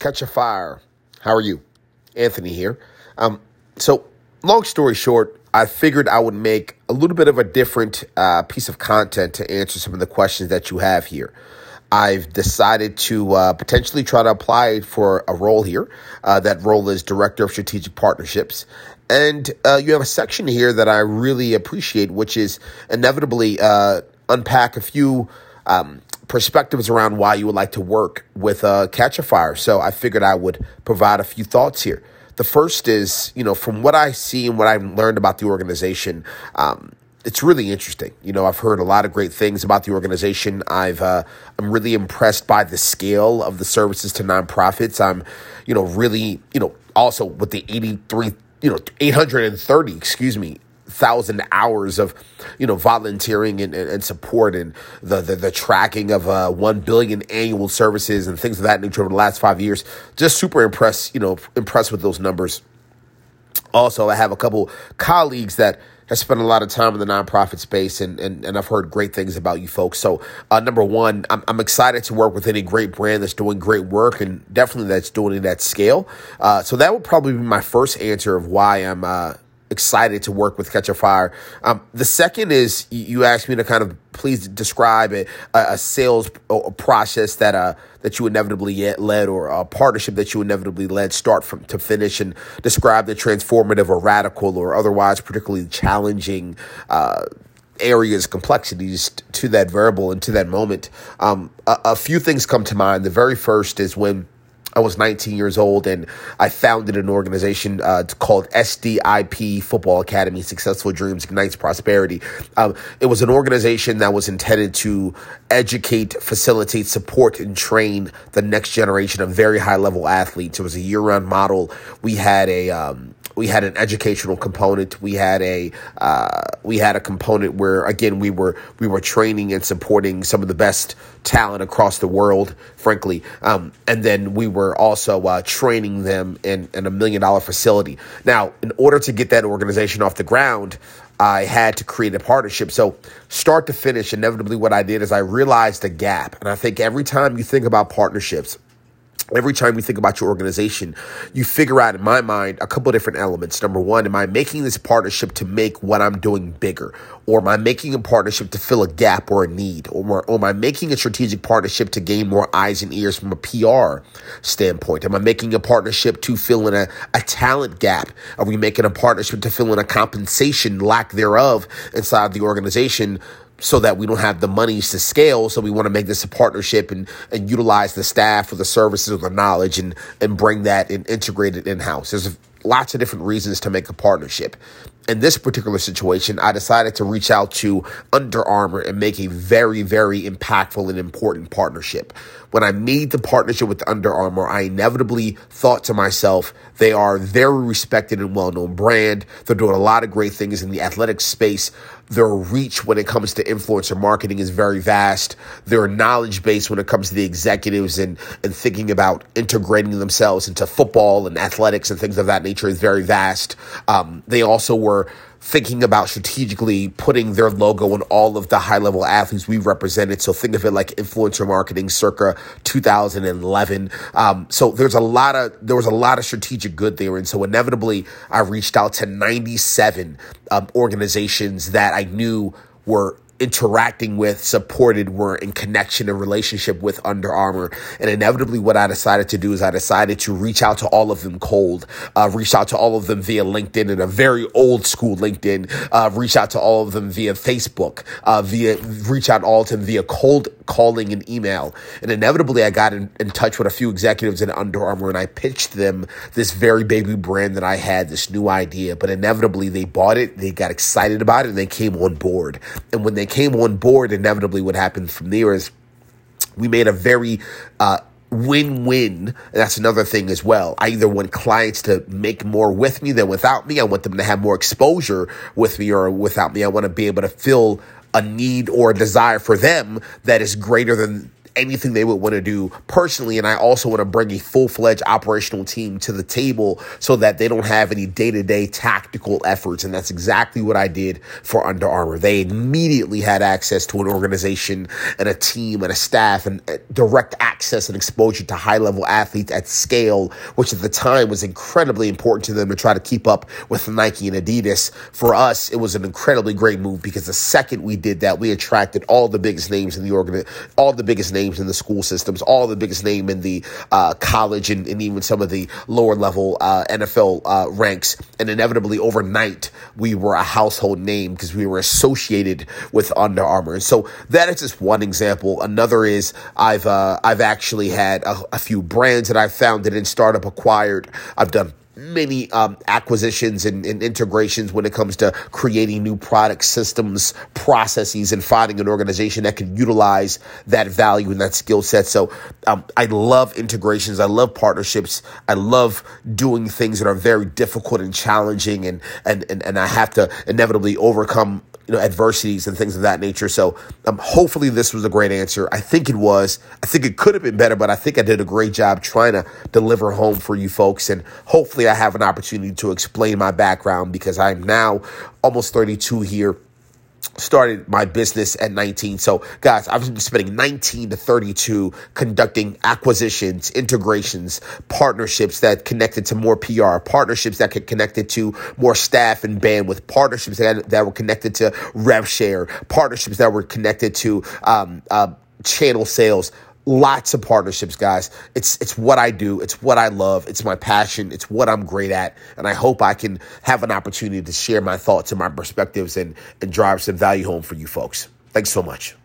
Catchafire. How are you? Anthony here. Um, so, long story short, I figured I would make a little bit of a different uh, piece of content to answer some of the questions that you have here. I've decided to uh, potentially try to apply for a role here. Uh, that role is Director of Strategic Partnerships. And uh, you have a section here that I really appreciate, which is inevitably uh, unpack a few um, perspectives around why you would like to work with uh, Catchafire. So I figured I would provide a few thoughts here. The first is, you know, from what I see and what I've learned about the organization, um, it's really interesting. You know, I've heard a lot of great things about the organization. I've uh, I'm really impressed by the scale of the services to nonprofits. I'm, you know, really, you know, also with the 83, you know, 830, excuse me, thousand hours of you know volunteering and, and, and support and the, the, the tracking of uh, one billion annual services and things of that nature over the last five years. Just super impressed, you know, impressed with those numbers. Also, I have a couple colleagues that have spent a lot of time in the nonprofit space, and, and, and I've heard great things about you folks. So, uh, number one, I'm, I'm excited to work with any great brand that's doing great work and definitely that's doing it at scale. Uh, so, that would probably be my first answer of why I'm uh, excited to work with Catchafire. Um, the second is you asked me to kind of please describe a, a sales process that uh that you inevitably led or a partnership that you inevitably led start from to finish and describe the transformative or radical or otherwise particularly challenging uh, areas, complexities to that variable and to that moment. Um, a, a few things come to mind. The very first is when I was 19 years old and I founded an organization uh, called SDIP Football Academy Successful Dreams Ignites Prosperity. Um, it was an organization that was intended to educate, facilitate, support, and train the next generation of very high level athletes. It was a year round model. We had a um, we had an educational component. We had a uh, we had a component where again we were we were training and supporting some of the best talent across the world, frankly. Um, and then we were also uh, training them in, in a million dollar facility. Now, in order to get that organization off the ground, I had to create a partnership. So, start to finish, inevitably, what I did is I realized a gap. And I think every time you think about partnerships, every time you think about your organization, you figure out, in my mind, a couple different elements. Number one, am I making this partnership to make what I'm doing bigger? Or am I making a partnership to fill a gap or a need? Or, or am I making a strategic partnership to gain more eyes and ears from a PR standpoint? Am I making a partnership to fill in a, a talent gap? Are we making a partnership to fill in a compensation lack thereof inside the organization? So that we don't have the monies to scale. So we want to make this a partnership and, and utilize the staff or the services or the knowledge and, and bring that and integrate it in house. There's lots of different reasons to make a partnership. In this particular situation, I decided to reach out to Under Armour and make a very, very impactful and important partnership. When I made the partnership with Under Armour, I inevitably thought to myself, they are a very respected and well known brand. They're doing a lot of great things in the athletic space. Their reach when it comes to influencer marketing is very vast. Their knowledge base when it comes to the executives and, and thinking about integrating themselves into football and athletics and things of that nature is very vast. Um, they also were thinking about strategically putting their logo on all of the high level athletes we represented. So think of it like influencer marketing circa 2011. Um, so there's a lot of, there was a lot of strategic good there. And so inevitably I reached out to 97 um, organizations that I knew were interacting with, supported, were in connection and relationship with Under Armour. And inevitably, what I decided to do is I decided to reach out to all of them cold, uh, reach out to all of them via LinkedIn in a very old school LinkedIn, uh, reach out to all of them via Facebook, uh, via reach out all to them via cold calling and email. And inevitably, I got in, in touch with a few executives in Under Armour and I pitched them this very baby brand that I had, this new idea. But inevitably, they bought it, they got excited about it, and they came on board. And when they came on board, inevitably what happened from there is we made a very uh, win-win. That's another thing as well. I either want clients to make more with me than without me. I want them to have more exposure with me or without me. I want to be able to fill a need or a desire for them that is greater than anything they would want to do personally. And I also want to bring a full fledged operational team to the table so that they don't have any day to day tactical efforts. And that's exactly what I did for Under Armour. They immediately had access to an organization and a team and a staff and uh, direct access and exposure to high level athletes at scale, which at the time was incredibly important to them to try to keep up with Nike and Adidas. For us, it was an incredibly great move because the second we did that, we attracted all the biggest names in the organ, all the biggest names in the school systems, all the biggest name in the uh, college and, and, even some of the lower level uh, NFL uh, ranks. And inevitably, overnight, we were a household name because we were associated with Under Armour. And so that is just one example. Another is I've uh, I've actually had a, a few brands that I've founded and startup acquired. I've done many um, acquisitions and, and, integrations when it comes to creating new product systems, processes, and finding an organization that can utilize that value and that skill set. So um, I love integrations. I love partnerships. I love doing things that are very difficult and challenging, and and and, and I have to inevitably overcome you know adversities and things of that nature. So um, hopefully this was a great answer. I think it was. I think it could have been better, but I think I did a great job trying to deliver home for you folks. And hopefully I have an opportunity to explain my background because I'm now almost 32 here started my business at 19. So, guys, I've been spending 19 to 32 conducting acquisitions, integrations, partnerships that connected to more PR, partnerships that connected to more staff and bandwidth, partnerships that, that were connected to rev share, partnerships that were connected to um, uh, channel sales lots of partnerships guys. It's it's what i do. It's what i love. It's my passion. It's what i'm great at. And i hope i can have an opportunity to share my thoughts and my perspectives and and drive some value home for you folks. Thanks so much